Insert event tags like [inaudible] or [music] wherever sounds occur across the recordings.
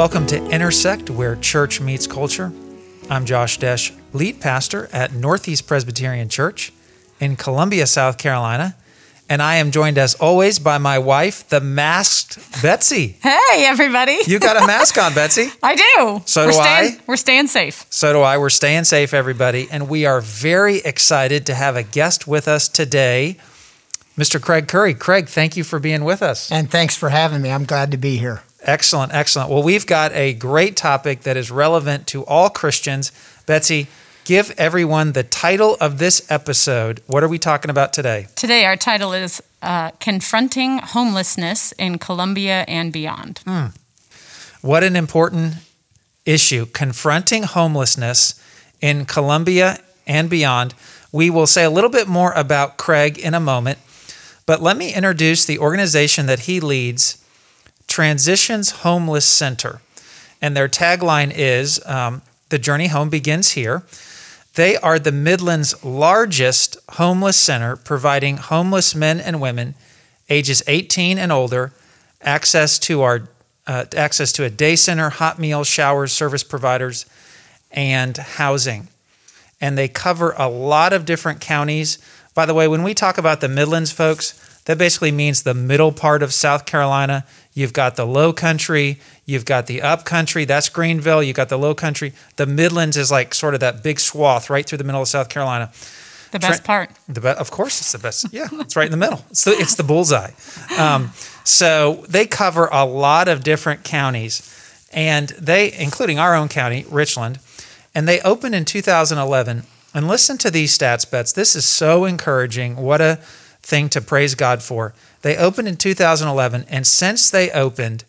Welcome to Intersect, where church meets culture. I'm Josh Desh, lead pastor at Northeast Presbyterian Church in Columbia, South Carolina. And I am joined, as always, by my wife, the masked Betsy. Hey, everybody. You got a mask on, Betsy. [laughs] I do. So we're do staying, I. We're staying safe. So do I. We're staying safe, everybody. And we are very excited to have a guest with us today, Mr. Craig Curry. Craig, thank you for being with us. And thanks for having me. I'm glad to be here. Excellent, excellent. Well, we've got a great topic that is relevant to all Christians. Betsy, give everyone the title of this episode. What are we talking about today? Today, our title is uh, Confronting Homelessness in Columbia and Beyond. What an important issue confronting homelessness in Columbia and beyond. We will say a little bit more about Craig in a moment, but let me introduce the organization that he leads Transitions Homeless Center. And their tagline is um, The Journey Home Begins Here. They are the Midlands' largest homeless center, providing homeless men and women ages 18 and older access to our uh, access to a day center, hot meals, showers, service providers, and housing. And they cover a lot of different counties. By the way, when we talk about the Midlands, folks, that basically means the middle part of South Carolina. You've got the low country, you've got the up country, that's Greenville, you've got the low country. The Midlands is like sort of that big swath right through the middle of South Carolina. The best part. The be- of course, it's the best. Yeah, it's right in the middle. It's the, it's the bullseye. Um, so they cover a lot of different counties, and they, including our own county, Richland, and they opened in 2011. And listen to these stats, Bets. This is so encouraging. What a thing to praise God for. They opened in 2011, and since they opened,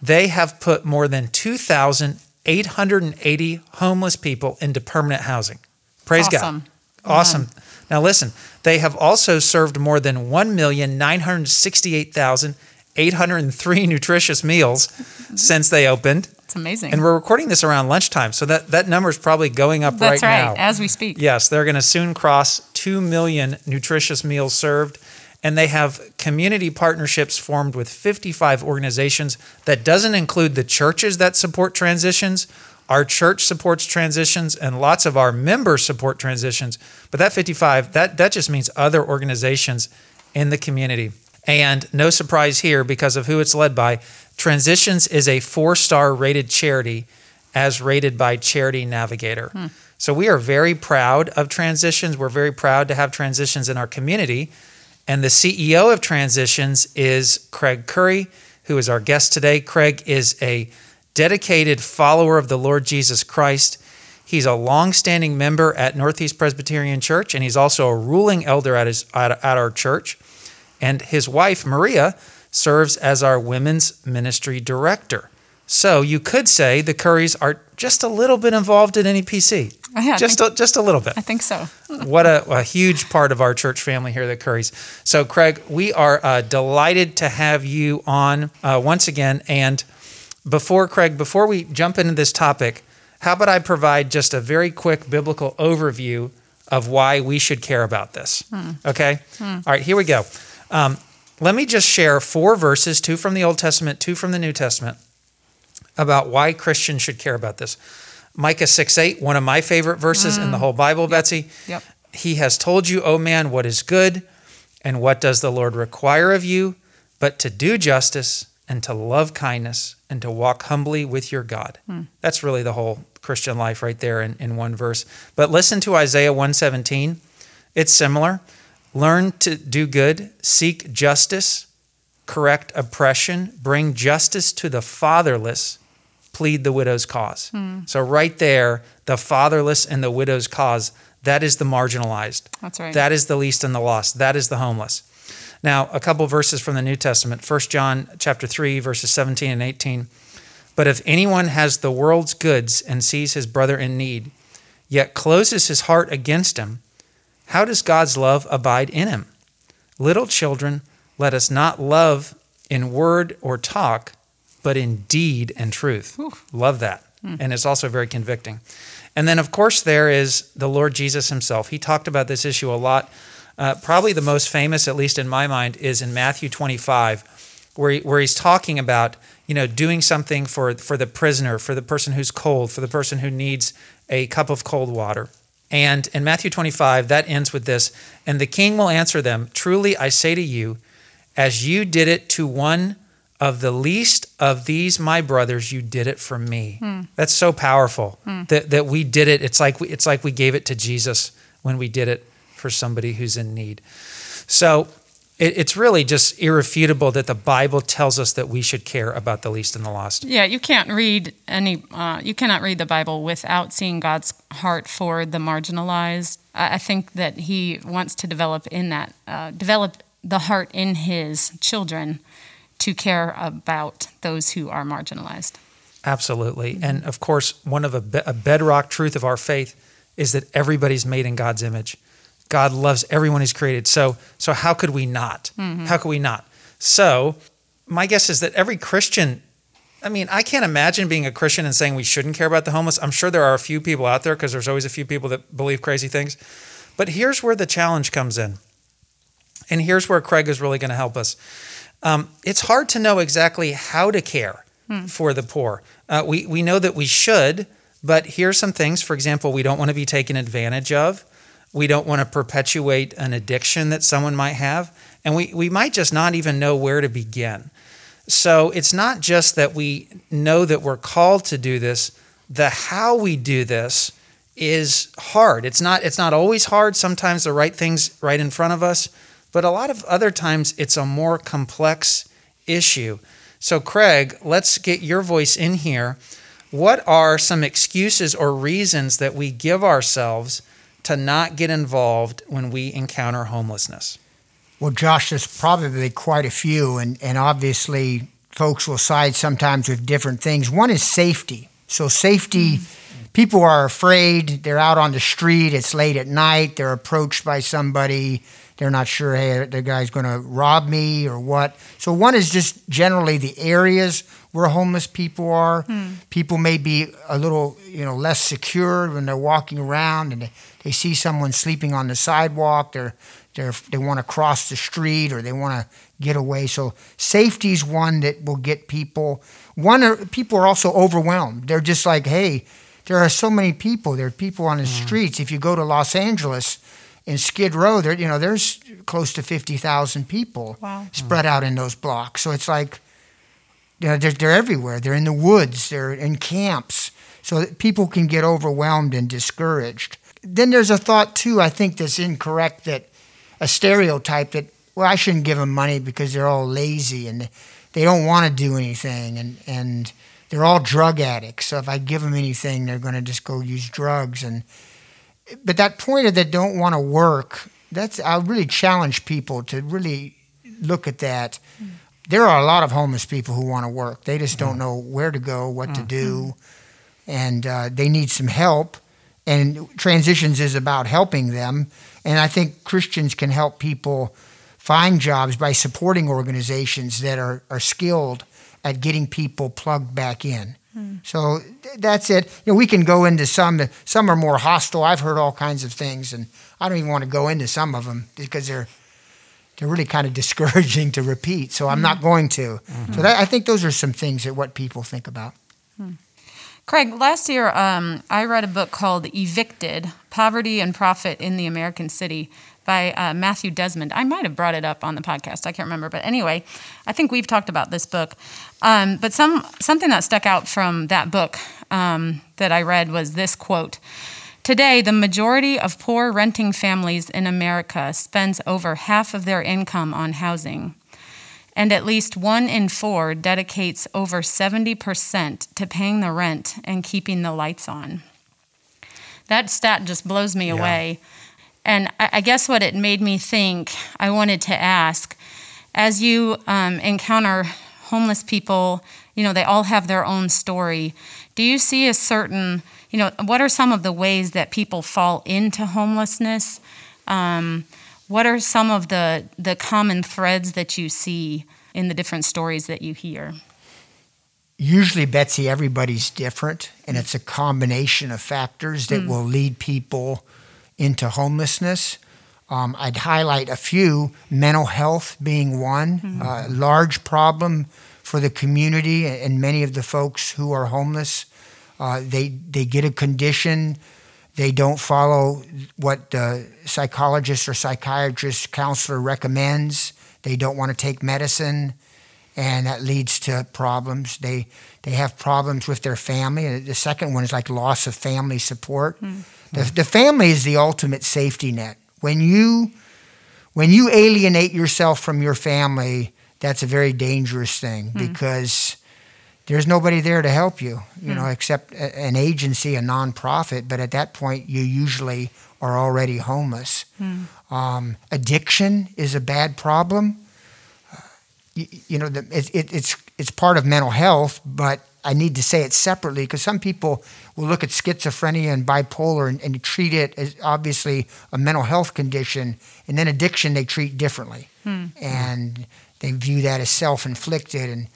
they have put more than 2,880 homeless people into permanent housing. Praise Awesome. God. Awesome. Now listen, they have also served more than 1,968,803 nutritious meals [laughs] since they opened. It's amazing. And we're recording this around lunchtime, so that, that number is probably going up That's right, right, now. as we speak. Yes, they're going to soon cross 2 million nutritious meals served. And they have community partnerships formed with 55 organizations. That doesn't include the churches that support transitions. Our church supports transitions, and lots of our members support transitions. But that 55, that, that just means other organizations in the community. And no surprise here because of who it's led by. Transitions is a four star rated charity as rated by Charity Navigator. Hmm. So we are very proud of transitions. We're very proud to have transitions in our community. And the CEO of Transitions is Craig Curry, who is our guest today. Craig is a dedicated follower of the Lord Jesus Christ. He's a long-standing member at Northeast Presbyterian Church, and he's also a ruling elder at, his, at, at our church. And his wife, Maria, serves as our women's ministry director. So you could say the Currys are just a little bit involved in NEPC. Yeah, just, a, just a little bit I think so. [laughs] what a, a huge part of our church family here, the Currys. So, Craig, we are uh, delighted to have you on uh, once again. And before, Craig, before we jump into this topic, how about I provide just a very quick biblical overview of why we should care about this? Okay? All right, here we go. Um, let me just share four verses, two from the Old Testament, two from the New Testament, about why Christians should care about this. Micah 6 8, one of my favorite verses in the mm. whole Bible, Betsy. Yep. He has told you, O man, what is good, and what does the Lord require of you, but to do justice and to love kindness and to walk humbly with your God. Hmm. That's really the whole Christian life right there in, in one verse. But listen to Isaiah 117. It's similar. Learn to do good, seek justice, correct oppression, bring justice to the fatherless, plead the widow's cause. Hmm. So, right there, the fatherless and the widow's cause, that is the marginalized. That's right. That is the least and the lost. That is the homeless. Now, a couple verses from the New Testament. 1 John chapter 3 verses 17 and 18. But if anyone has the world's goods and sees his brother in need, yet closes his heart against him, how does God's love abide in him? Little children, let us not love in word or talk, but in deed and truth. Love that. And it's also very convicting. And then, of course, there is the Lord Jesus himself. He talked about this issue a lot. Uh, probably the most famous, at least in my mind, is in Matthew 25, where, he, where he's talking about, you know, doing something for, for the prisoner, for the person who's cold, for the person who needs a cup of cold water. And in Matthew 25, that ends with this And the king will answer them, Truly I say to you, as you did it to one of the least of these my brothers you did it for me hmm. that's so powerful hmm. that, that we did it it's like we, it's like we gave it to jesus when we did it for somebody who's in need so it, it's really just irrefutable that the bible tells us that we should care about the least and the lost yeah you can't read any uh, you cannot read the bible without seeing god's heart for the marginalized i, I think that he wants to develop in that uh, develop the heart in his children to care about those who are marginalized. Absolutely. Mm-hmm. And of course, one of a, a bedrock truth of our faith is that everybody's made in God's image. God loves everyone he's created. So so how could we not? Mm-hmm. How could we not? So, my guess is that every Christian I mean, I can't imagine being a Christian and saying we shouldn't care about the homeless. I'm sure there are a few people out there because there's always a few people that believe crazy things. But here's where the challenge comes in. And here's where Craig is really going to help us. Um, it's hard to know exactly how to care hmm. for the poor. Uh, we, we know that we should, but here's some things. For example, we don't want to be taken advantage of. We don't want to perpetuate an addiction that someone might have. And we, we might just not even know where to begin. So it's not just that we know that we're called to do this, the how we do this is hard. It's not it's not always hard. Sometimes the right things right in front of us, but a lot of other times it's a more complex issue. So, Craig, let's get your voice in here. What are some excuses or reasons that we give ourselves to not get involved when we encounter homelessness? Well, Josh, there's probably quite a few, and, and obviously, folks will side sometimes with different things. One is safety. So, safety, mm-hmm. people are afraid, they're out on the street, it's late at night, they're approached by somebody they're not sure, hey, the guy's going to rob me or what. So, one is just generally the areas where homeless people are. Hmm. People may be a little, you know, less secure when they're walking around and they, they see someone sleeping on the sidewalk. They're, they're, they want to cross the street or they want to get away. So, safety is one that will get people. One, are, people are also overwhelmed. They're just like, hey, there are so many people. There are people on the mm. streets. If you go to Los Angeles, in Skid Row, there you know there's close to fifty thousand people wow. Hmm. spread out in those blocks. So it's like you know, they're, they're everywhere. They're in the woods. They're in camps. So people can get overwhelmed and discouraged. Then there's a thought too. I think that's incorrect. That a stereotype that well, I shouldn't give them money because they're all lazy and they don't want to do anything and and they're all drug addicts. So if I give them anything, they're going to just go use drugs and but that point of that don't want to work, that's I really challenge people to really look at that. Mm. There are a lot of homeless people who want to work. They just don't mm. know where to go, what mm. to do, and uh, they need some help. And transitions is about helping them. And I think Christians can help people find jobs by supporting organizations that are, are skilled at getting people plugged back in. So that's it. You know, we can go into some. Some are more hostile. I've heard all kinds of things, and I don't even want to go into some of them because they're they're really kind of discouraging to repeat. So I'm not going to. Mm-hmm. So that, I think those are some things that what people think about. Hmm. Craig, last year um, I read a book called Evicted Poverty and Profit in the American City by uh, Matthew Desmond. I might have brought it up on the podcast. I can't remember, but anyway, I think we've talked about this book. Um, but some something that stuck out from that book um, that I read was this quote. Today, the majority of poor renting families in America spends over half of their income on housing, and at least one in four dedicates over 70% to paying the rent and keeping the lights on. That stat just blows me yeah. away. And I guess what it made me think, I wanted to ask as you um, encounter homeless people, you know, they all have their own story. Do you see a certain, you know, what are some of the ways that people fall into homelessness? Um, what are some of the, the common threads that you see in the different stories that you hear? Usually, Betsy, everybody's different, and it's a combination of factors that mm. will lead people into homelessness. Um, I'd highlight a few, mental health being one, Mm-hmm. uh, large problem for the community and many of the folks who are homeless. Uh, they, they get a condition, they don't follow what the psychologist or psychiatrist counselor recommends, they don't want to take medicine, and that leads to problems. They, they have problems with their family. The second one is like loss of family support. The, the family is the ultimate safety net. When you when you alienate yourself from your family, that's a very dangerous thing because there's nobody there to help you, you know, except a- an agency, a nonprofit. But at that point, you usually are already homeless. Um, addiction is a bad problem. Uh, you, you know, the, it, it, it's it's part of mental health, but I need to say it separately because some people will look at schizophrenia and bipolar and, and treat it as obviously a mental health condition, and then addiction they treat differently, and they view that as self-inflicted. And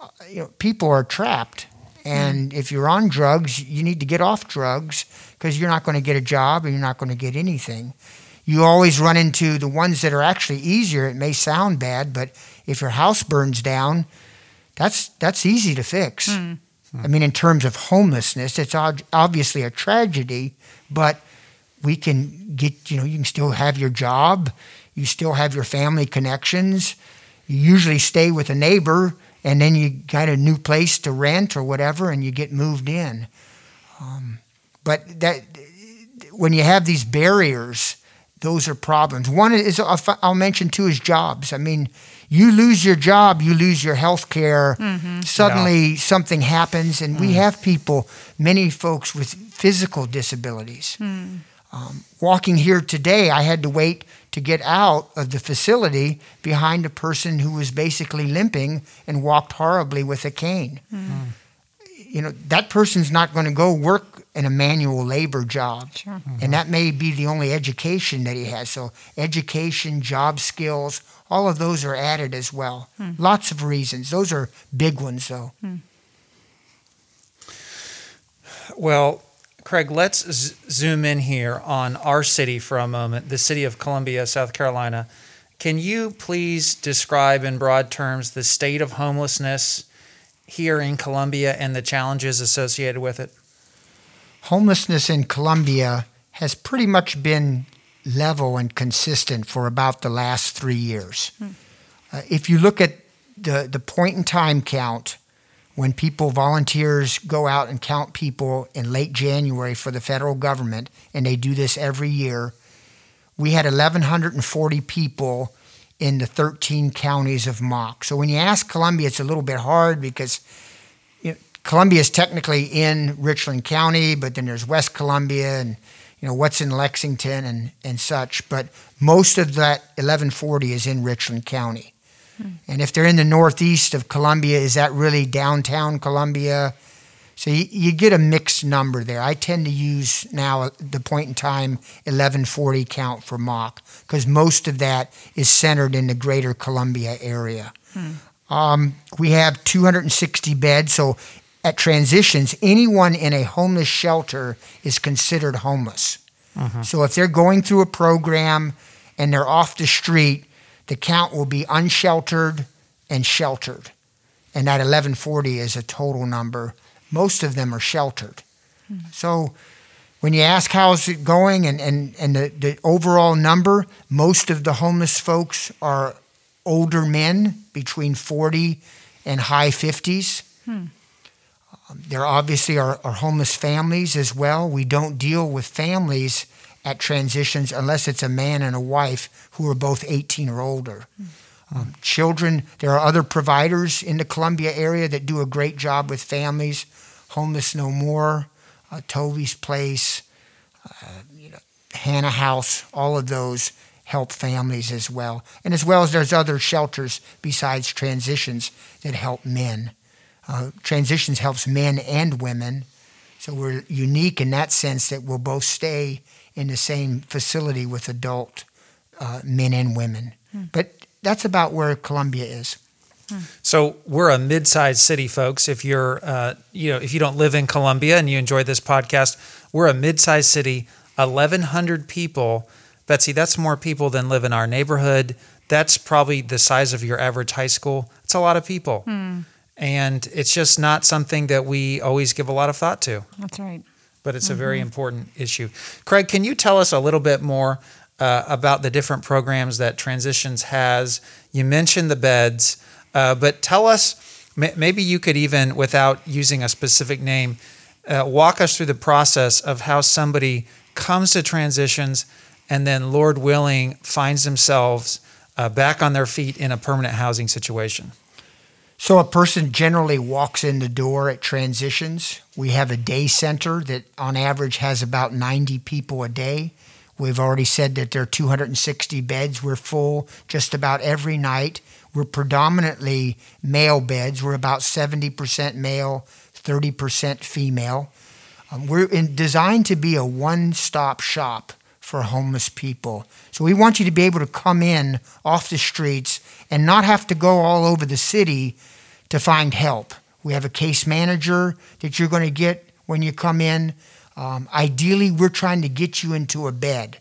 uh, you know, people are trapped, and if you're on drugs, you need to get off drugs because you're not going to get a job and you're not going to get anything. You always run into the ones that are actually easier. It may sound bad, but if your house burns down, that's that's easy to fix. I mean, in terms of homelessness, it's obviously a tragedy, but we can get you know you can still have your job, you still have your family connections. You usually stay with a neighbor, and then you got a new place to rent or whatever, and you get moved in. Um, but that when you have these barriers, those are problems. One is I'll mention too is jobs. I mean, you lose your job, you lose your health care. Mm-hmm. Suddenly something happens, and we mm. have people, many folks with physical disabilities. Hmm. Um, walking here today, I had to wait to get out of the facility behind a person who was basically limping and walked horribly with a cane. Hmm. You know, that person's not going to go work in a manual labor job. Sure. Mm-hmm. And that may be the only education that he has. So, education, job skills, all of those are added as well. Hmm. Lots of reasons. Those are big ones, though. Hmm. Well, Craig, let's z- zoom in here on our city for a moment, the city of Columbia, South Carolina. Can you please describe in broad terms the state of homelessness here in Columbia and the challenges associated with it? Homelessness in Columbia has pretty much been level and consistent for about the last three years. Uh, if you look at the, the point in time count, when people, volunteers, go out and count people in late January for the federal government, and they do this every year, we had 1,140 people in the 13 counties of MACH. So when you ask Columbia, it's a little bit hard because you know, Columbia is technically in Richland County, but then there's West Columbia and you know what's in Lexington and, and such. But most of that 1140 is in Richland County. Hmm. And if they're in the northeast of Columbia, is that really downtown Columbia? So you, you get a mixed number there. I tend to use now the point in time 1140 count for MACH because most of that is centered in the greater Columbia area. Um, we have 260 beds, so at transitions, anyone in a homeless shelter is considered homeless. So if they're going through a program and they're off the street, the count will be unsheltered and sheltered. And that 1140 is a total number. Most of them are sheltered. So when you ask how's it going and, and, and the, the overall number, most of the homeless folks are older men between 40 and high 50s. Um, there obviously are, are homeless families as well. We don't deal with families at transitions unless it's a man and a wife who are both 18 or older. Um, children, there are other providers in the Columbia area that do a great job with families. Homeless No More, uh, Toby's Place, uh, you know, Hannah House, all of those help families as well. And as well as there's other shelters besides Transitions that help men. Uh, Transitions helps men and women. So we're unique in that sense that we'll both stay in the same facility with adult uh, men and women. But that's about where Columbia is. So we're a mid-sized city, folks. If you're, uh, you know, if you don't live in Columbia and you enjoy this podcast, we're a mid-sized city, 1,100 people, Betsy, that's more people than live in our neighborhood. That's probably the size of your average high school. It's a lot of people. Hmm. And it's just not something that we always give a lot of thought to, That's right. but it's a very important issue. Craig, can you tell us a little bit more uh, about the different programs that Transitions has? You mentioned the beds, uh, but tell us ma- maybe you could even, without using a specific name, uh, walk us through the process of how somebody comes to Transitions and then, Lord willing, finds themselves uh, back on their feet in a permanent housing situation. So a person generally walks in the door at transitions. We have a day center that on average has about 90 people a day. We've already said that there are 260 beds. We're full just about every night. We're predominantly male beds. We're about 70% male, 30% female. Um, we're in, designed to be a one stop shop for homeless people. So we want you to be able to come in off the streets and not have to go all over the city to find help. We have a case manager that you're going to get when you come in. Um, ideally, we're trying to get you into a bed.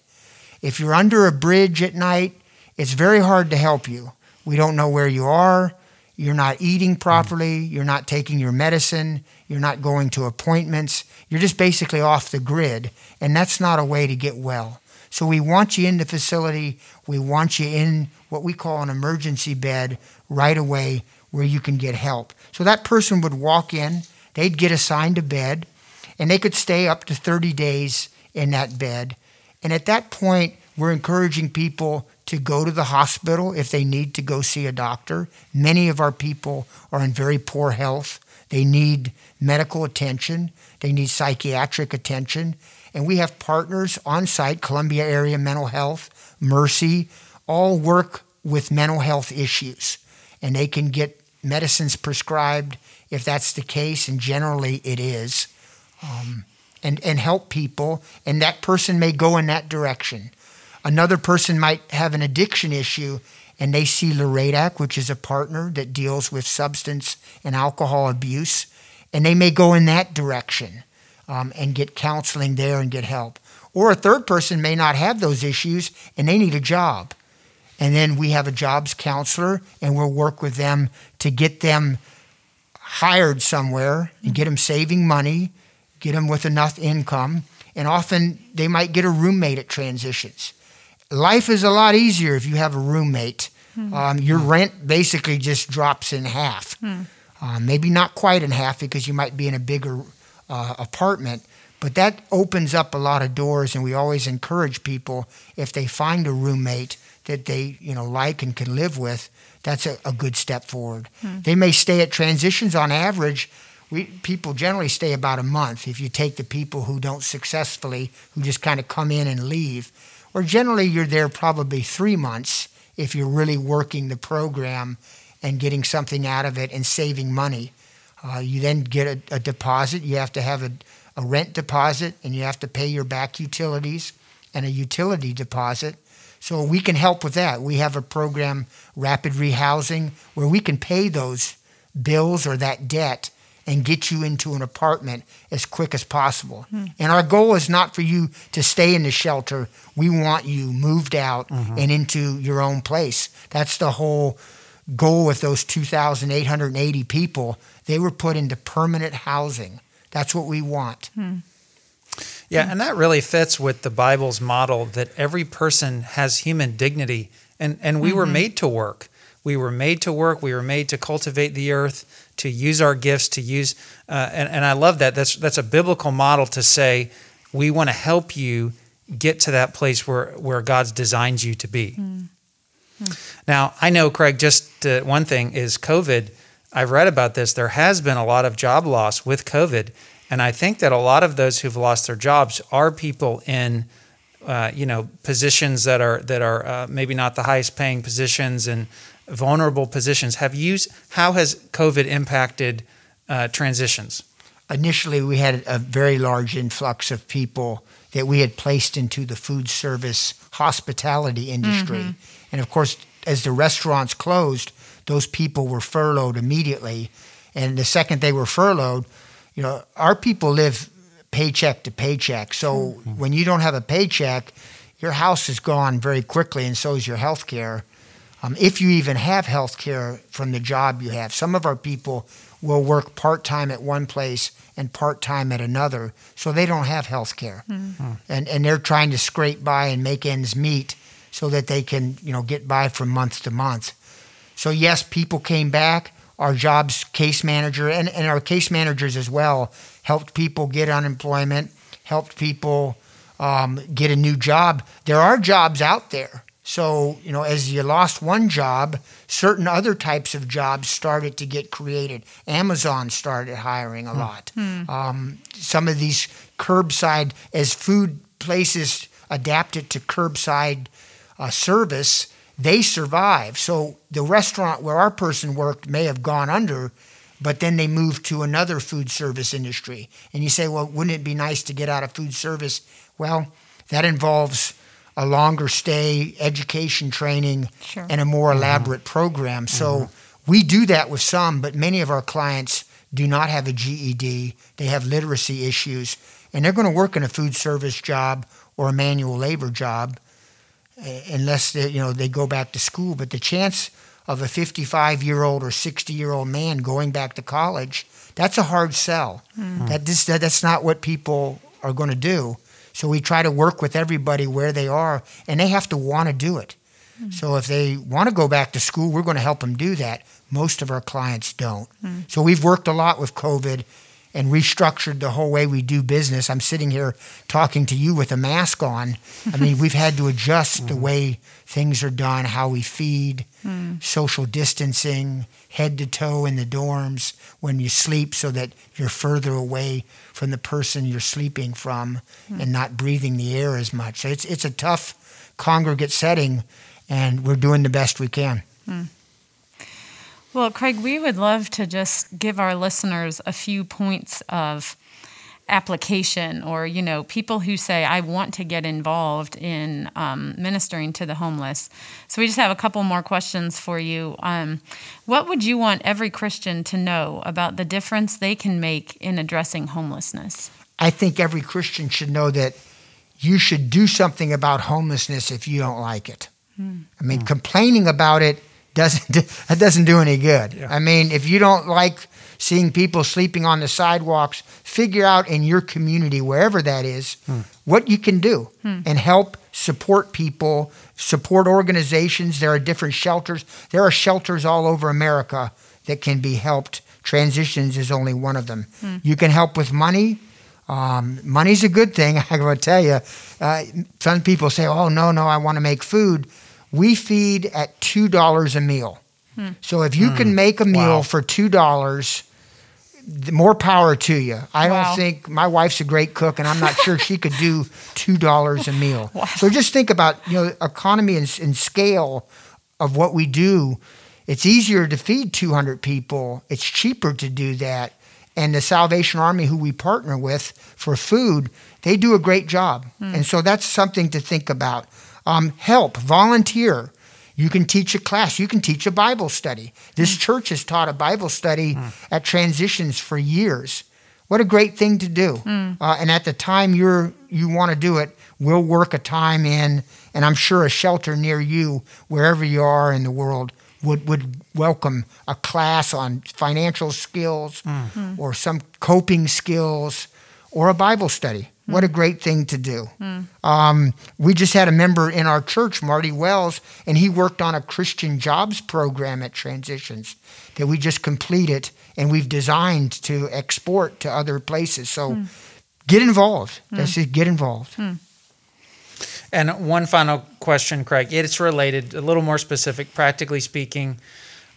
If you're under a bridge at night, it's very hard to help you. We don't know where you are. You're not eating properly. You're not taking your medicine. You're not going to appointments. You're just basically off the grid. And that's not a way to get well. So we want you in the facility. We want you in what we call an emergency bed right away where you can get help. So that person would walk in, they'd get assigned a bed, and they could stay up to 30 days in that bed. And at that point, we're encouraging people to go to the hospital if they need to go see a doctor. Many of our people are in very poor health. They need medical attention, they need psychiatric attention. And we have partners on site Columbia Area Mental Health, Mercy, all work with mental health issues. And they can get medicines prescribed if that's the case, and generally it is. Um, and, and help people, and that person may go in that direction. Another person might have an addiction issue and they see LRADAC, which is a partner that deals with substance and alcohol abuse, and they may go in that direction um, and get counseling there and get help. Or a third person may not have those issues and they need a job. And then we have a jobs counselor and we'll work with them to get them hired somewhere and get them saving money, get them with enough income. And often they might get a roommate at transitions life is a lot easier if you have a roommate. Um, your rent basically just drops in half. Uh, maybe not quite in half because you might be in a bigger uh, apartment, but that opens up a lot of doors. And we always encourage people if they find a roommate that they you know like and can live with, that's a, a good step forward. They may stay at transitions on average. People generally stay about a month if you take the people who don't successfully, who just kind of come in and leave or generally you're there probably three months if you're really working the program and getting something out of it and saving money. Uh, you then get a, a, deposit. You have to have a, a rent deposit and you have to pay your back utilities and a utility deposit. So we can help with that. We have a program, Rapid Rehousing, where we can pay those bills or that debt and get you into an apartment as quick as possible. And our goal is not for you to stay in the shelter. We want you moved out mm-hmm. and into your own place. That's the whole goal with those 2,880 people. They were put into permanent housing. That's what we want. Hmm. Yeah, and that really fits with the Bible's model that every person has human dignity, and, and we were mm-hmm. made to work. We were made to work. We were made to cultivate the earth, to use our gifts, to use, uh, and, and I love that. That's that's a biblical model to say we want to help you get to that place where where God's designed you to be. Now, I know, Craig. Just uh, one thing is COVID. I've read about this. There has been a lot of job loss with COVID, and I think that a lot of those who've lost their jobs are people in, uh, you know, positions that are that are uh, maybe not the highest paying positions and vulnerable positions. Have you? How has COVID impacted uh, transitions? Initially, we had a very large influx of people that we had placed into the food service hospitality industry. And of course, as the restaurants closed, those people were furloughed immediately. And the second they were furloughed, you know, our people live paycheck to paycheck. So when you don't have a paycheck, your house is gone very quickly, and so is your health care. Um, if you even have health care from the job you have, some of our people will work part time at one place and part time at another, so they don't have health care, mm-hmm. and and they're trying to scrape by and make ends meet so that they can you know get by from month to month. So yes, people came back. Our jobs case manager and, and our case managers as well helped people get unemployment, helped people um, get a new job. There are jobs out there. So, you know, as you lost one job, certain other types of jobs started to get created. Amazon started hiring a hmm. lot. Hmm. Um, some of these curbside, as food places adapted to curbside uh, service, they survive. So the restaurant where our person worked may have gone under, but then they moved to another food service industry. And you say, well, wouldn't it be nice to get out of food service? Well, that involves a longer stay, education training, sure. and a more mm-hmm. elaborate program. So mm-hmm. we do that with some, but many of our clients do not have a GED. They have literacy issues, and they're going to work in a food service job or a manual labor job unless they, you know they go back to school. But the chance of a 55 year old or 60 year old man going back to college, that's a hard sell. Mm-hmm. That, this, that that's not what people are going to do. So we try to work with everybody where they are, and they have to want to do it. Mm-hmm. So if they want to go back to school, we're going to help them do that. Most of our clients don't. Mm-hmm. So we've worked a lot with COVID and restructured the whole way we do business. I'm sitting here talking to you with a mask on. I mean, we've had to adjust the mm. way things are done, how we feed, mm. social distancing, head to toe in the dorms when you sleep so that you're further away from the person you're sleeping from mm. and not breathing the air as much. So it's it's a tough congregate setting and we're doing the best we can. Mm. Well, Craig, we would love to just give our listeners a few points of application or you know people who say i want to get involved in um, ministering to the homeless. So we just have a couple more questions for you. Um, what would you want every christian to know about the difference they can make in addressing homelessness? I think every christian should know that you should do something about homelessness if you don't like it. Hmm. i mean complaining about it doesn't that doesn't do any good. Yeah. I mean, if you don't like seeing people sleeping on the sidewalks, figure out in your community, wherever that is, hmm. what you can do hmm. and help support people, support organizations. There are different shelters. There are shelters all over America that can be helped. Transitions is only one of them. Hmm. You can help with money. Um, money's a good thing. [laughs] I will tell you. Uh, some people say, "Oh no, no, I want to make food." We feed at two dollars a meal. Hmm. So if you hmm. can make a meal wow. for two dollars, more power to you. I wow. don't think my wife's a great cook, and I'm not sure she could do [laughs] two dollars a meal. Wow. So just think about you know economy and, and scale of what we do. It's easier to feed 200 people. It's cheaper to do that. And the Salvation Army, who we partner with for food, they do a great job. Hmm. And so that's something to think about. Um, help, volunteer. You can teach a class. You can teach a Bible study. This mm. church has taught a Bible study mm. at transitions for years. What a great thing to do! Mm. Uh, and at the time you're you want to do it, we'll work a time in, and I'm sure a shelter near you, wherever you are in the world, would would welcome a class on financial skills mm. or some coping skills or a Bible study. What a great thing to do. Mm. Um, we just had a member in our church, Marty Wells, and he worked on a Christian jobs program at Transitions that we just completed and we've designed to export to other places. So mm. get involved. Mm. That's it, get involved. And one final question, Craig. It's related, a little more specific, practically speaking.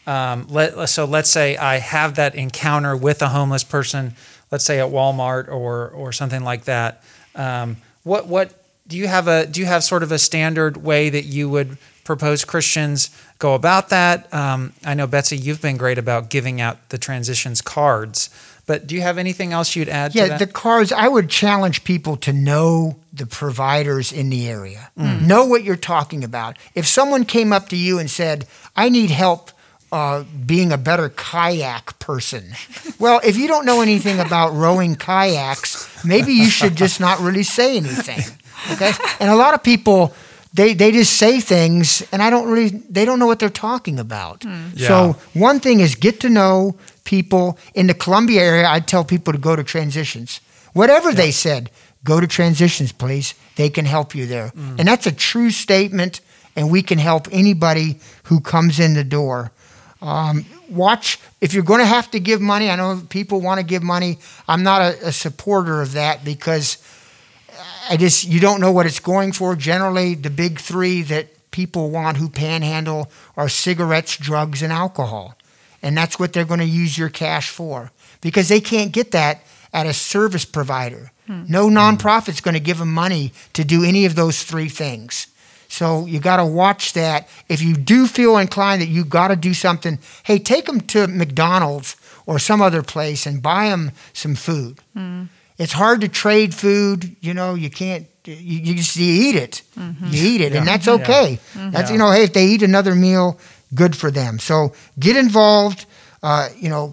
Um, let, so let's say I have that encounter with a homeless person let's say at Walmart or or something like that. Um, what what do you have a do you have sort of a standard way that you would propose Christians go about that? Um, I know Betsy, you've been great about giving out the transitions cards, but do you have anything else you'd add? Yeah, the cards. I would challenge people to know the providers in the area. Mm. Know what you're talking about. If someone came up to you and said, "I need help." Uh, being a better kayak person. Well, if you don't know anything about rowing kayaks, maybe you should just not really say anything. Okay, and a lot of people they they just say things, and I don't really they don't know what they're talking about. Yeah. So one thing is get to know people in the Columbia area. I'd tell people to go to transitions, whatever they said. Go to transitions, please. They can help you there, and that's a true statement. And we can help anybody who comes in the door. Um, watch if you're going to have to give money. I know people want to give money. I'm not a, a supporter of that because I just you don't know what it's going for. Generally, the big three that people want who panhandle are cigarettes, drugs, and alcohol, and that's what they're going to use your cash for because they can't get that at a service provider. No nonprofit's going to give them money to do any of those three things. So you got to watch that. If you do feel inclined that you got to do something, hey, take them to McDonald's or some other place and buy them some food. Mm. It's hard to trade food. You know, you can't. You, you just you eat it. Mm-hmm. You eat it, and that's Yeah. okay. Mm-hmm. That's you know, hey, if they eat another meal, good for them. So get involved. Uh, you know,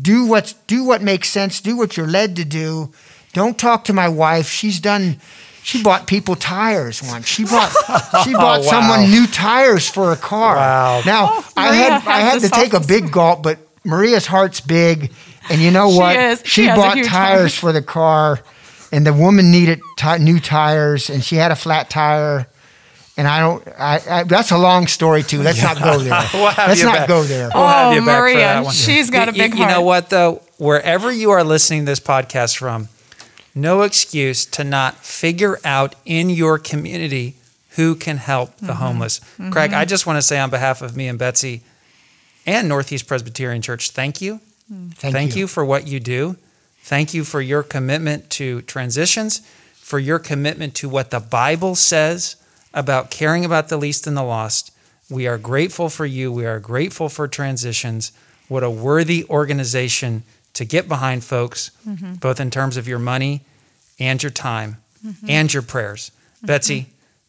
do what's do what makes sense. Do what you're led to do. Don't talk to my wife. She's done. She bought people tires once. She bought [laughs] she bought wow. someone new tires for a car. Wow. Now Oh, I had I had to take a big gulp, but Maria's heart's big, and you know what? She what? is. She, She has a bought huge tires heart. for the car, and the woman needed ti new tires, and she had a flat tire. And I don't. I, I, that's a long story too. Let's not go there. [laughs] We'll Let's not back. go there. We'll have Oh, you back for Maria, that one. she's got a big you, You know what though? Wherever you are listening to this podcast from, no excuse to not figure out in your community who can help the Mm-hmm. homeless. Craig, I just want to say on behalf of me and Betsy and Northeast Presbyterian Church, thank you. Thank, you. for what you do. Thank you for your commitment to transitions, for your commitment to what the Bible says about caring about the least and the lost. We are grateful for you. We are grateful for transitions. What a worthy organization to get behind, folks, both in terms of your money and your time and your prayers. Betsy,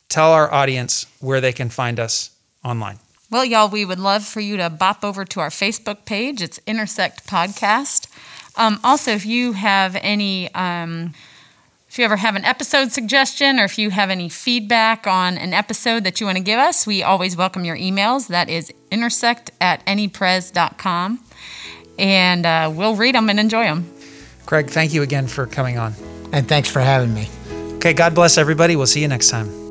tell our audience where they can find us online. Well, y'all, we would love for you to bop over to our Facebook page. It's Intersect Podcast. Um, also, if you have any, um, if you ever have an episode suggestion or if you have any feedback on an episode that you want to give us, we always welcome your emails. That is intersect at nepres.com. And uh, we'll read them and enjoy them. Craig, thank you again for coming on. And thanks for having me. Okay, God bless everybody. We'll see you next time.